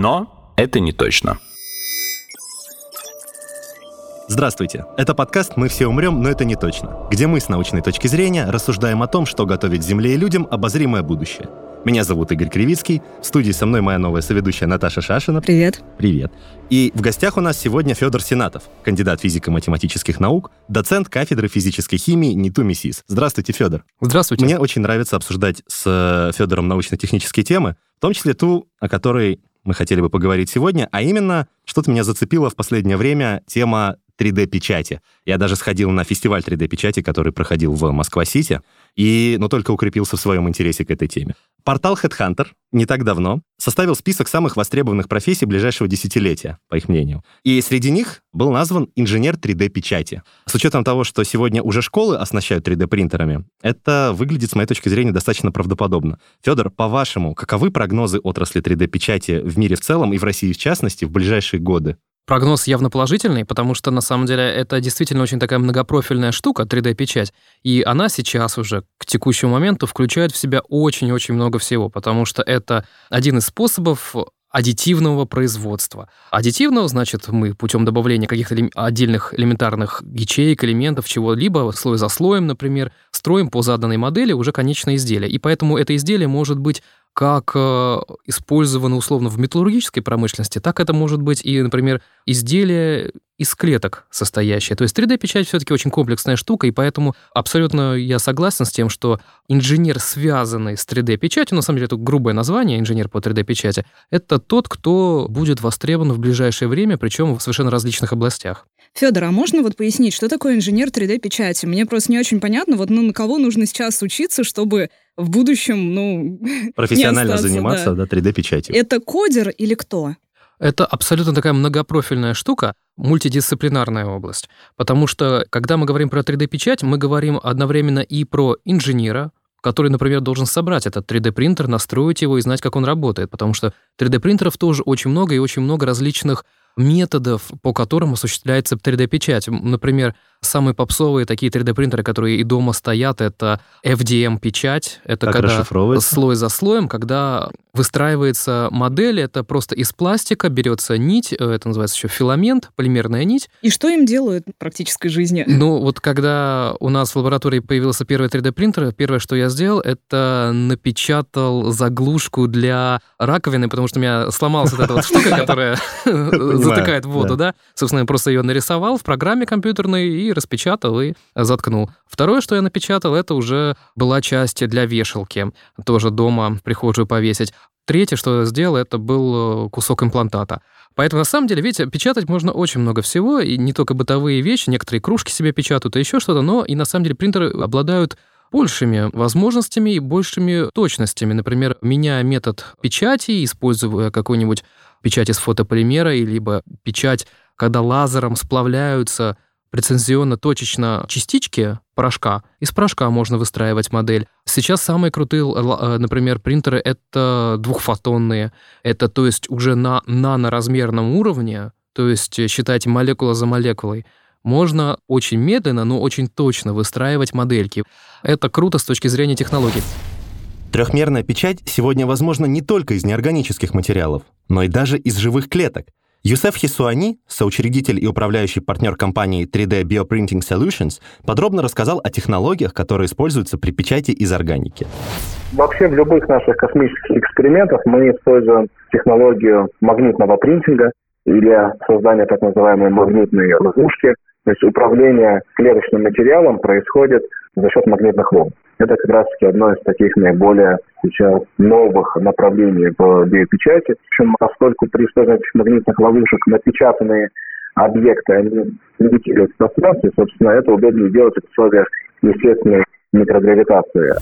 Но это не точно. Здравствуйте. Это подкаст «Мы все умрем, но это не точно», где мы с научной точки зрения рассуждаем о том, что готовит Земле и людям обозримое будущее. Меня зовут Игорь Кривицкий. В студии со мной моя новая соведущая Наташа Шашина. Привет. Привет. И в гостях у нас сегодня Федор Сенатов, кандидат физико-математических наук, доцент кафедры физической химии НИТУ МИСИС. Здравствуйте, Федор. Здравствуйте. Мне очень нравится обсуждать с э, Федором научно-технические темы, в том числе ту, о которой мы хотели бы поговорить сегодня, а именно, что-то меня зацепило в последнее время тема 3D-печати. Я даже сходил на фестиваль 3D-печати, который проходил в Москва-Сити, и, но только укрепился в своем интересе к этой теме. Портал Headhunter не так давно составил список самых востребованных профессий ближайшего десятилетия, по их мнению. И среди них был назван инженер 3D-печати. С учетом того, что сегодня уже школы оснащают 3D-принтерами, это выглядит, с моей точки зрения, достаточно правдоподобно. Федор, по-вашему, каковы прогнозы отрасли 3D-печати в мире в целом и в России в частности в ближайшие годы? Прогноз явно положительный, потому что на самом деле это действительно очень такая многопрофильная штука, 3D-печать. И она сейчас уже к текущему моменту включает в себя очень-очень много всего, потому что это один из способов аддитивного производства. Аддитивного, значит, мы путем добавления каких-то отдельных элементарных ячеек, элементов, чего-либо, слой за слоем, например, строим по заданной модели уже конечное изделие. И поэтому это изделие может быть как э, использовано условно в металлургической промышленности, так это может быть и, например, изделие из клеток состоящее. То есть 3D-печать все-таки очень комплексная штука, и поэтому абсолютно я согласен с тем, что инженер, связанный с 3D-печатью, на самом деле это грубое название, инженер по 3D-печати, это тот, кто будет востребован в ближайшее время, причем в совершенно различных областях. Федор, а можно вот пояснить, что такое инженер 3D-печати? Мне просто не очень понятно, вот ну, на кого нужно сейчас учиться, чтобы в будущем, ну... Профессионально заниматься, да, да 3D-печатью. Это кодер или кто? Это абсолютно такая многопрофильная штука, мультидисциплинарная область. Потому что, когда мы говорим про 3D-печать, мы говорим одновременно и про инженера, который, например, должен собрать этот 3D-принтер, настроить его и знать, как он работает. Потому что 3D-принтеров тоже очень много, и очень много различных методов, по которым осуществляется 3D-печать. Например, самые попсовые такие 3D-принтеры, которые и дома стоят, это FDM-печать. Это как когда слой за слоем, когда выстраивается модель, это просто из пластика берется нить, э, это называется еще филамент, полимерная нить. И что им делают в практической жизни? Ну, вот когда у нас в лаборатории появился первый 3D-принтер, первое, что я сделал, это напечатал заглушку для раковины, потому что у меня сломалась вот эта вот штука, которая затыкает воду, да. Собственно, я просто ее нарисовал в программе компьютерной и распечатал и заткнул. Второе, что я напечатал, это уже была часть для вешалки, тоже дома прихожую повесить. Третье, что я сделал, это был э, кусок имплантата. Поэтому, на самом деле, видите, печатать можно очень много всего, и не только бытовые вещи, некоторые кружки себе печатают, и еще что-то, но и на самом деле принтеры обладают большими возможностями и большими точностями. Например, меняя метод печати, используя какую-нибудь печать из фотополимера, либо печать, когда лазером сплавляются прецензионно-точечно частички порошка. Из порошка можно выстраивать модель. Сейчас самые крутые, э, например, принтеры — это двухфотонные. Это, то есть, уже на наноразмерном уровне, то есть, э, считайте молекула за молекулой, можно очень медленно, но очень точно выстраивать модельки. Это круто с точки зрения технологий. Трехмерная печать сегодня возможна не только из неорганических материалов, но и даже из живых клеток — Юсеф Хисуани, соучредитель и управляющий партнер компании 3D Bioprinting Solutions, подробно рассказал о технологиях, которые используются при печати из органики. Вообще в любых наших космических экспериментах мы используем технологию магнитного принтинга или создания так называемой магнитной ловушки. То есть управление клеточным материалом происходит за счет магнитных волн. Это как раз-таки одно из таких наиболее сейчас новых направлений в биопечати. Причем, поскольку при использовании магнитных ловушек напечатанные объекты, они левитируют в пространстве, собственно, это удобнее делать в условиях естественной микрогравитации.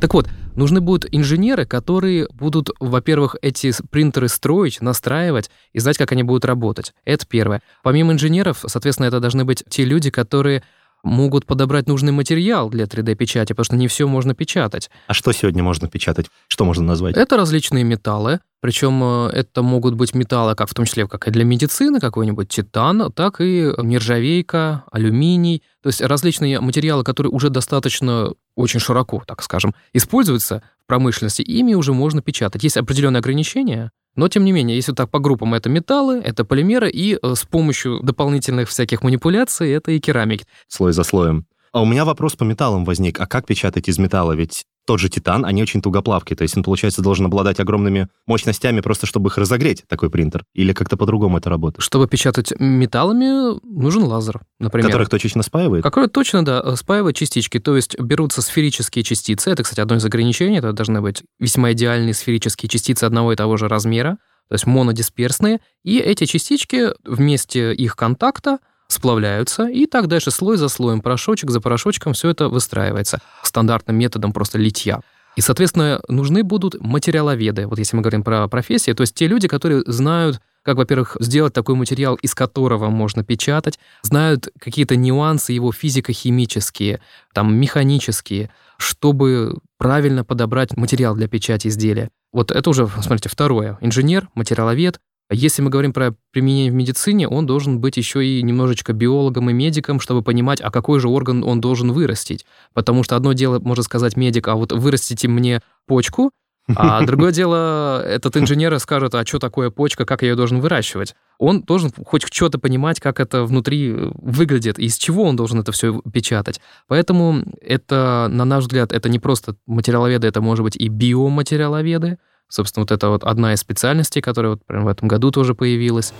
Так вот, Нужны будут инженеры, которые будут, во-первых, эти принтеры строить, настраивать и знать, как они будут работать. Это первое. Помимо инженеров, соответственно, это должны быть те люди, которые могут подобрать нужный материал для 3D-печати, потому что не все можно печатать. А что сегодня можно печатать? Что можно назвать? Это различные металлы, причем э, это могут быть металлы, как в том числе как и для медицины, какой-нибудь титан, так и нержавейка, алюминий. То есть различные материалы, которые уже достаточно очень широко, так скажем, используются в промышленности, ими уже можно печатать. Есть определенные ограничения, но, тем не менее, если так по группам, это металлы, это полимеры, и э, с помощью дополнительных всяких манипуляций это и керамики. Слой за слоем. А у меня вопрос по металлам возник. А как печатать из металла? Ведь тот же титан, они очень тугоплавкие, то есть он, получается, должен обладать огромными мощностями просто, чтобы их разогреть, такой принтер. Или как-то по-другому это работает? Чтобы печатать металлами, нужен лазер, например. Который точечно спаивает? Который точно, да, спаивает частички, то есть берутся сферические частицы, это, кстати, одно из ограничений, это должны быть весьма идеальные сферические частицы одного и того же размера, то есть монодисперсные, и эти частички вместе их контакта сплавляются, и так дальше слой за слоем, порошочек за порошочком, все это выстраивается стандартным методом просто литья. И, соответственно, нужны будут материаловеды, вот если мы говорим про профессии, то есть те люди, которые знают, как, во-первых, сделать такой материал, из которого можно печатать, знают какие-то нюансы его физико-химические, там, механические, чтобы правильно подобрать материал для печати изделия. Вот это уже, смотрите, второе. Инженер, материаловед, если мы говорим про применение в медицине, он должен быть еще и немножечко биологом и медиком, чтобы понимать, а какой же орган он должен вырастить. Потому что одно дело, можно сказать, медик, а вот вырастите мне почку, а другое дело, этот инженер скажет, а что такое почка, как я ее должен выращивать. Он должен хоть что-то понимать, как это внутри выглядит, и из чего он должен это все печатать. Поэтому это, на наш взгляд, это не просто материаловеды, это может быть и биоматериаловеды, Собственно, вот это вот одна из специальностей, которая вот прямо в этом году тоже появилась.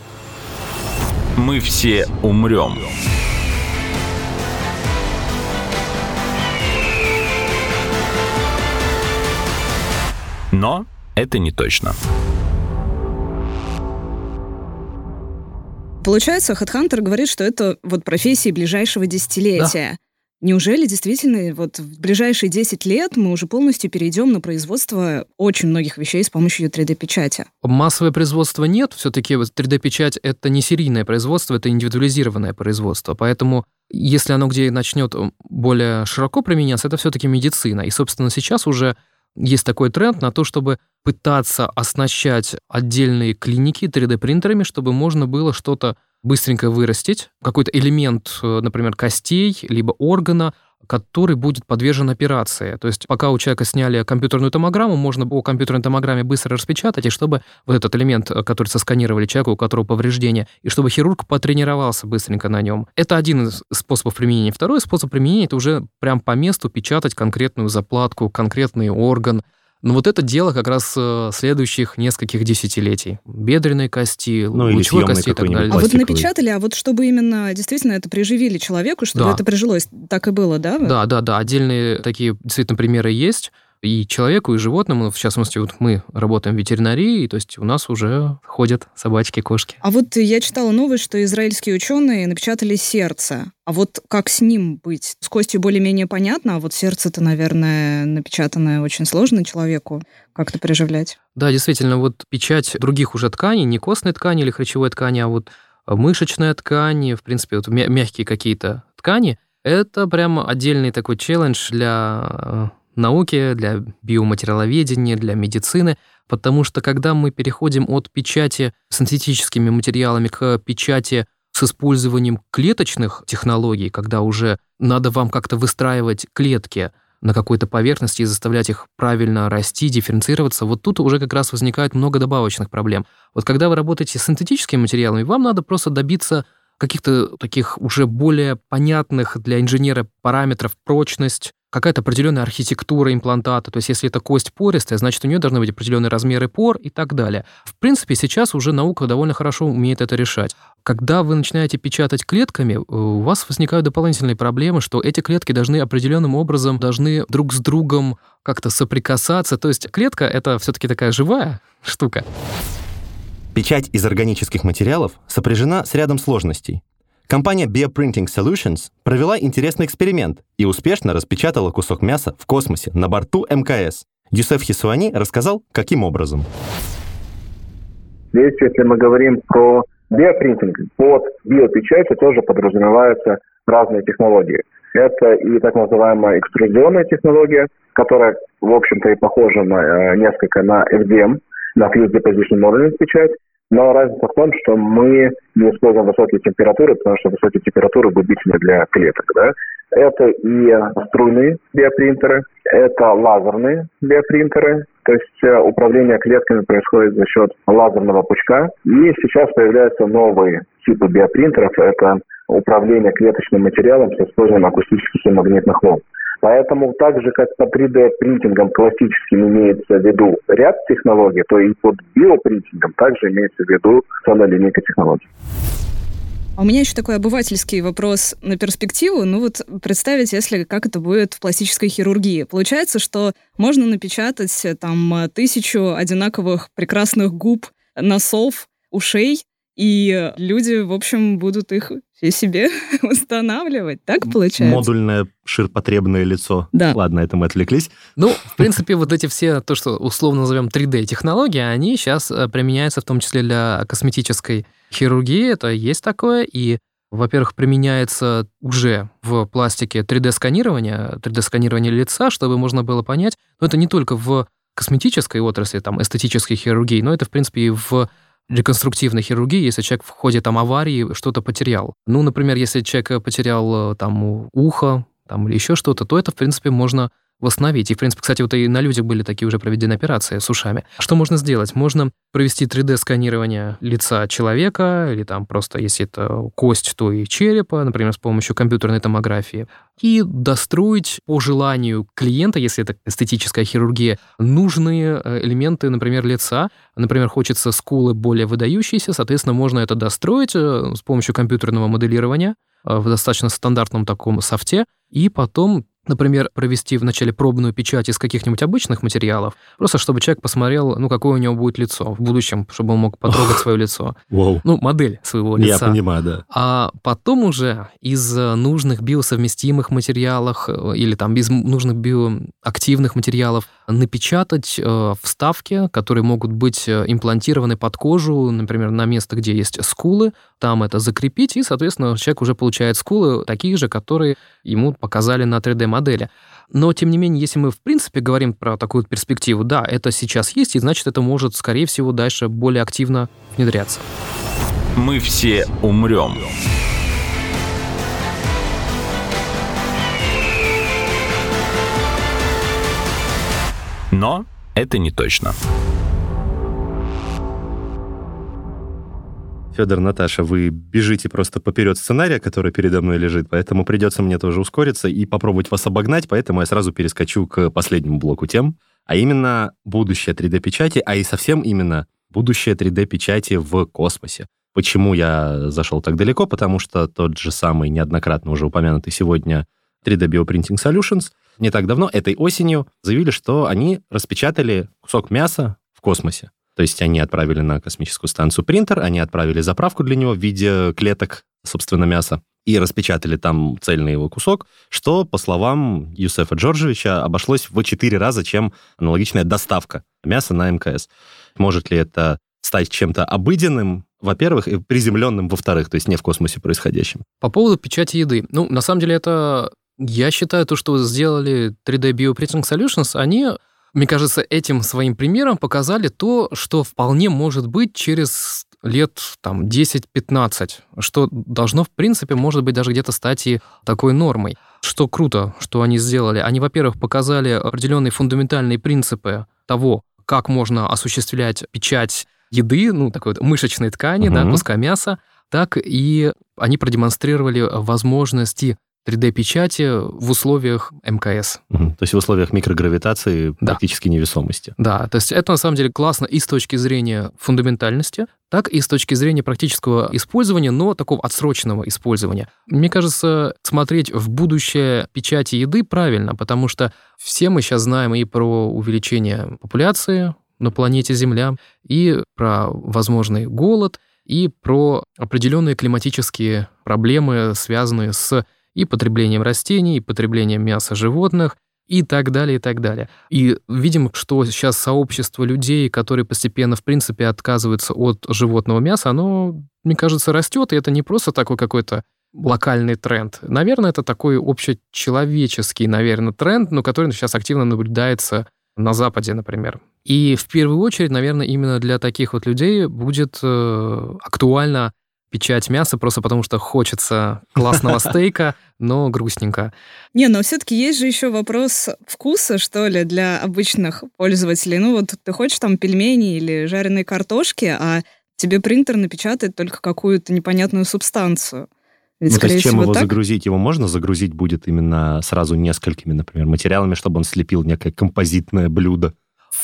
Мы все умрем. Но это не точно. Получается, HeadHunter говорит, что это вот профессии ближайшего десятилетия. Неужели действительно вот в ближайшие 10 лет мы уже полностью перейдем на производство очень многих вещей с помощью 3D-печати? Массовое производство нет. Все-таки 3D-печать — это не серийное производство, это индивидуализированное производство. Поэтому если оно где начнет более широко применяться, это все-таки медицина. И, собственно, сейчас уже есть такой тренд на то, чтобы пытаться оснащать отдельные клиники 3D-принтерами, чтобы можно было что-то быстренько вырастить какой-то элемент, э, например, костей, либо органа, который будет подвержен операции. То есть пока у человека сняли компьютерную томограмму, можно по компьютерной томограмме быстро распечатать, и чтобы вот этот элемент, э, который сосканировали человеку, у которого повреждение, и чтобы хирург потренировался быстренько на нем. Это один из способов применения. Второй способ применения — это уже прям по месту печатать конкретную заплатку, конкретный орган, но вот это дело как раз э, следующих нескольких десятилетий. Бедренной кости, ну, лучевой кости и так далее. А вот напечатали, а вот чтобы именно действительно это приживили человеку, чтобы да. это прижилось, так и было, да? Да, да, да. Отдельные такие действительно примеры есть и человеку, и животному. В частности, вот мы работаем в ветеринарии, то есть у нас уже ходят собачки, кошки. А вот я читала новость, что израильские ученые напечатали сердце. А вот как с ним быть? С костью более-менее понятно, а вот сердце-то, наверное, напечатанное очень сложно человеку как-то приживлять. Да, действительно, вот печать других уже тканей, не костной ткани или хрящевой ткани, а вот мышечная ткань, в принципе, вот мягкие какие-то ткани, это прямо отдельный такой челлендж для науки, для биоматериаловедения, для медицины, потому что когда мы переходим от печати синтетическими материалами к печати с использованием клеточных технологий, когда уже надо вам как-то выстраивать клетки на какой-то поверхности и заставлять их правильно расти, дифференцироваться, вот тут уже как раз возникает много добавочных проблем. Вот когда вы работаете с синтетическими материалами, вам надо просто добиться каких-то таких уже более понятных для инженера параметров прочность, какая-то определенная архитектура имплантата. То есть если это кость пористая, значит, у нее должны быть определенные размеры пор и так далее. В принципе, сейчас уже наука довольно хорошо умеет это решать. Когда вы начинаете печатать клетками, э, у вас возникают дополнительные проблемы, что эти клетки должны определенным образом должны друг с другом как-то соприкасаться. То есть клетка — это все-таки такая живая штука. Печать из органических материалов сопряжена с рядом сложностей. Компания Bioprinting Solutions провела интересный эксперимент и успешно распечатала кусок мяса в космосе на борту МКС. Юсеф Хисуани рассказал, каким образом. Здесь, если мы говорим про биопринтинг, под биопечатью тоже подразумеваются разные технологии. Это и так называемая экструзионная технология, которая, в общем-то, и похожа на, э, несколько на FDM, на Fused Deposition Modeling печать, но разница в том, что мы не используем высокие температуры, потому что высокие температуры губительны для клеток. Да? Это и струйные биопринтеры, это лазерные биопринтеры, то есть э, управление клетками происходит за счет лазерного пучка. И сейчас появляются новые типы биопринтеров. Это управление клеточным материалом с использованием акустических и магнитных волн. Поэтому так же, как по 3D-принтингам классическим имеется в виду ряд технологий, то и под биопринтингом также имеется в виду целая линейка технологий. А у меня еще такой обывательский вопрос на перспективу. Ну вот представить, если как это будет в пластической хирургии. Получается, что можно напечатать э, там тысячу одинаковых прекрасных губ, носов, ушей, и люди, в общем, будут их все себе устанавливать. Так получается? Модульное ширпотребное лицо. Да. Ладно, это мы отвлеклись. Ну, в принципе, вот эти все, то, что условно назовем 3D-технологии, они сейчас э, применяются в том числе для косметической хирургии. Это есть такое. И во-первых, применяется уже в пластике 3D-сканирование, 3D-сканирование лица, чтобы можно было понять, но это не только в косметической отрасли, там, эстетической хирургии, но это, в принципе, и в реконструктивной хирургии, если человек в ходе там аварии что-то потерял. Ну, например, если человек потерял э, там ухо, там или еще что-то, то это, в принципе, можно восстановить. И, в принципе, кстати, вот и на людях были такие уже проведены операции с ушами. Что можно сделать? Можно провести 3D-сканирование лица человека, или там просто, если это кость, то и черепа, например, с помощью компьютерной томографии, и достроить по желанию клиента, если это эстетическая хирургия, нужные э, элементы, например, лица. Например, хочется скулы более выдающиеся, соответственно, можно это достроить э, с помощью компьютерного моделирования э, в достаточно стандартном таком софте, и потом например, провести вначале пробную печать из каких-нибудь обычных материалов, просто чтобы человек посмотрел, ну, какое у него будет лицо в будущем, чтобы он мог потрогать свое лицо. Wow. Ну, модель своего лица. Я понимаю, да. А потом уже из нужных биосовместимых материалов э, или там без нужных биоактивных материалов напечатать э, вставки, которые могут быть э, имплантированы под кожу, например, на место, где есть скулы, там это закрепить, и, соответственно, человек уже получает скулы такие же, которые ему показали на 3D-модели. Но, тем не менее, если мы, в принципе, говорим про такую перспективу, да, это сейчас есть, и значит, это может, скорее всего, дальше более активно внедряться. Мы все умрем. Но это не точно. Федор, Наташа, вы бежите просто поперед сценария, который передо мной лежит, поэтому придется мне тоже ускориться и попробовать вас обогнать, поэтому я сразу перескочу к последнему блоку тем, а именно будущее 3D-печати, а и совсем именно будущее 3D-печати в космосе. Почему я зашел так далеко? Потому что тот же самый неоднократно уже упомянутый сегодня 3D Bioprinting Solutions не так давно, этой осенью, заявили, что они распечатали кусок мяса в космосе. То есть они отправили на космическую станцию принтер, они отправили заправку для него в виде клеток, собственно, мяса, и распечатали там цельный его кусок, что, по словам Юсефа Джорджевича, обошлось в 4 раза, чем аналогичная доставка мяса на МКС. Может ли это стать чем-то обыденным, во-первых, и приземленным, во-вторых, то есть не в космосе происходящим? По поводу печати еды. Ну, на самом деле, это я считаю, то, что сделали 3D Bioprinting Solutions, они, мне кажется, этим своим примером показали то, что вполне может быть через лет там 10-15, что должно, в принципе, может быть, даже где-то стать и такой нормой. Что круто, что они сделали. Они, во-первых, показали определенные фундаментальные принципы того, как можно осуществлять печать еды, ну, такой вот мышечной ткани, угу. да, куска мяса, так и они продемонстрировали возможности 3D-печати в условиях МКС. Угу. То есть в условиях микрогравитации да. практически невесомости. Да, то есть это на самом деле классно и с точки зрения фундаментальности, так и с точки зрения практического использования, но такого отсроченного использования. Мне кажется, смотреть в будущее печати еды правильно, потому что все мы сейчас знаем и про увеличение популяции на планете Земля, и про возможный голод, и про определенные климатические проблемы, связанные с и потреблением растений, и потреблением мяса животных, и так далее, и так далее. И видим, что сейчас сообщество людей, которые постепенно, в принципе, отказываются от животного мяса, оно, мне кажется, растет, и это не просто такой какой-то локальный тренд. Наверное, это такой общечеловеческий, наверное, тренд, но который сейчас активно наблюдается на Западе, например. И в первую очередь, наверное, именно для таких вот людей будет э, актуально печать мяса, просто потому что хочется классного стейка, но грустненько. Не, но все-таки есть же еще вопрос вкуса, что ли, для обычных пользователей. Ну вот ты хочешь там пельмени или жареные картошки, а тебе принтер напечатает только какую-то непонятную субстанцию. Ведь, ну, то есть чем его так? загрузить? Его можно загрузить будет именно сразу несколькими, например, материалами, чтобы он слепил некое композитное блюдо?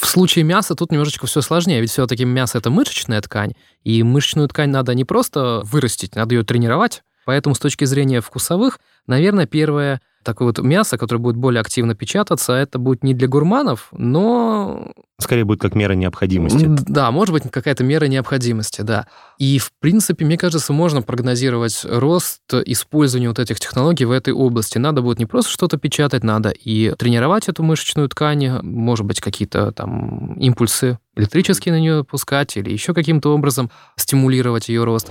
В случае мяса тут немножечко все сложнее, ведь все-таки мясо это мышечная ткань, и мышечную ткань надо не просто вырастить, надо ее тренировать. Поэтому с точки зрения вкусовых, наверное, первое такое вот мясо, которое будет более активно печататься, это будет не для гурманов, но... Скорее будет как мера необходимости. Да, может быть, какая-то мера необходимости, да. И, в принципе, мне кажется, можно прогнозировать рост использования вот этих технологий в этой области. Надо будет не просто что-то печатать, надо и тренировать эту мышечную ткань, может быть, какие-то там импульсы электрические на нее пускать или еще каким-то образом стимулировать ее рост.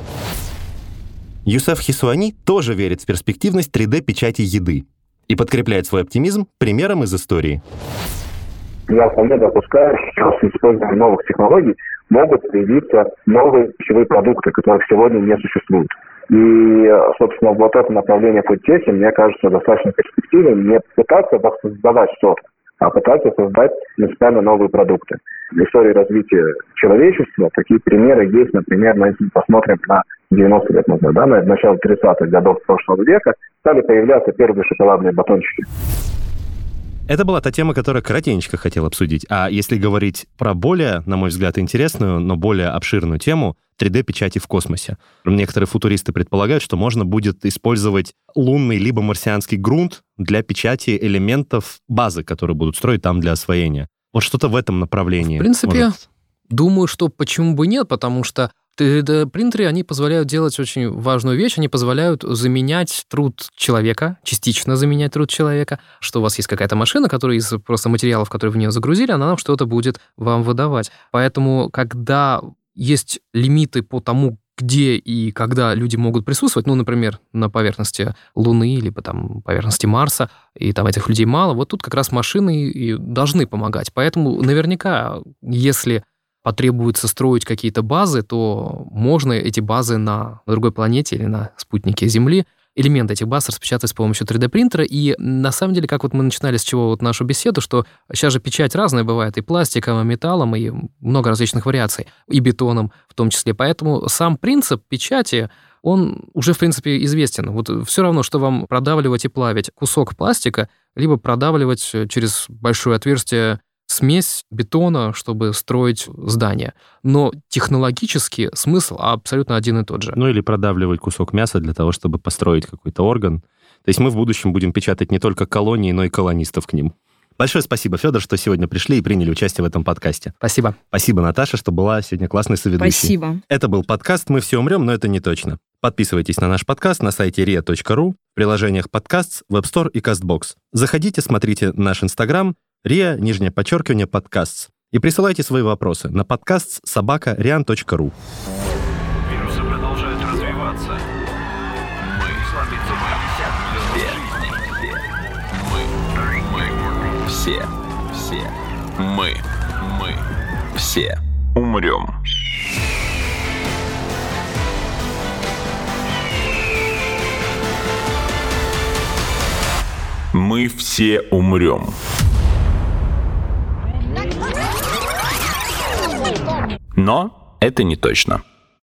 Юсеф Хисуани тоже верит в перспективность 3D-печати еды и подкрепляет свой оптимизм примером из истории. Я вполне допускаю, что с использованием новых технологий могут появиться новые пищевые продукты, которых сегодня не существует. И, собственно, вот это направление фудтехи, мне кажется, достаточно перспективным. Не пытаться создавать что-то, а пытаться создать принципиально новые продукты. В истории развития человечества такие примеры есть, например, мы если посмотрим на 90 лет назад, да, на начало 30-х годов прошлого века, стали появляться первые шоколадные батончики. Это была та тема, которую коротенько хотел обсудить. А если говорить про более, на мой взгляд, интересную, но более обширную тему, 3D-печати в космосе. Некоторые футуристы предполагают, что можно будет использовать лунный либо марсианский грунт для печати элементов базы, которые будут строить там для освоения. Вот что-то в этом направлении. В принципе, может... думаю, что почему бы нет, потому что 3D-принтеры, они позволяют делать очень важную вещь, они позволяют заменять труд человека, частично заменять труд человека, что у вас есть какая-то машина, которая из просто материалов, которые в нее загрузили, она нам что-то будет вам выдавать. Поэтому, когда есть лимиты по тому, где и когда люди могут присутствовать, ну, например, на поверхности Луны или по там поверхности Марса, и там этих людей мало, вот тут как раз машины и должны помогать. Поэтому наверняка, если потребуется строить какие-то базы, то можно эти базы на другой планете или на спутнике Земли элементы этих баз распечатать с помощью 3D-принтера. И на самом деле, как вот мы начинали с чего вот нашу беседу, что сейчас же печать разная бывает, и пластиком, и металлом, и много различных вариаций, и бетоном в том числе. Поэтому сам принцип печати, он уже, в принципе, известен. Вот все равно, что вам продавливать и плавить кусок пластика, либо продавливать через большое отверстие смесь бетона, чтобы строить здание. Но технологически смысл абсолютно один и тот же. Ну или продавливать кусок мяса для того, чтобы построить какой-то орган. То есть мы в будущем будем печатать не только колонии, но и колонистов к ним. Большое спасибо, Федор, что сегодня пришли и приняли участие в этом подкасте. Спасибо. Спасибо, Наташа, что была сегодня классной соведущей. Спасибо. Это был подкаст «Мы все умрем, но это не точно». Подписывайтесь на наш подкаст на сайте ria.ru, в приложениях подкаст, Store и CastBox. Заходите, смотрите наш Инстаграм, ria, нижнее подчеркивание, подкаст. И присылайте свои вопросы на подкаст собака rian.ru. Вирусы продолжают развиваться. Мы Мы, мы, все, все, мы, мы, все умрем. Мы все умрем. Но это не точно.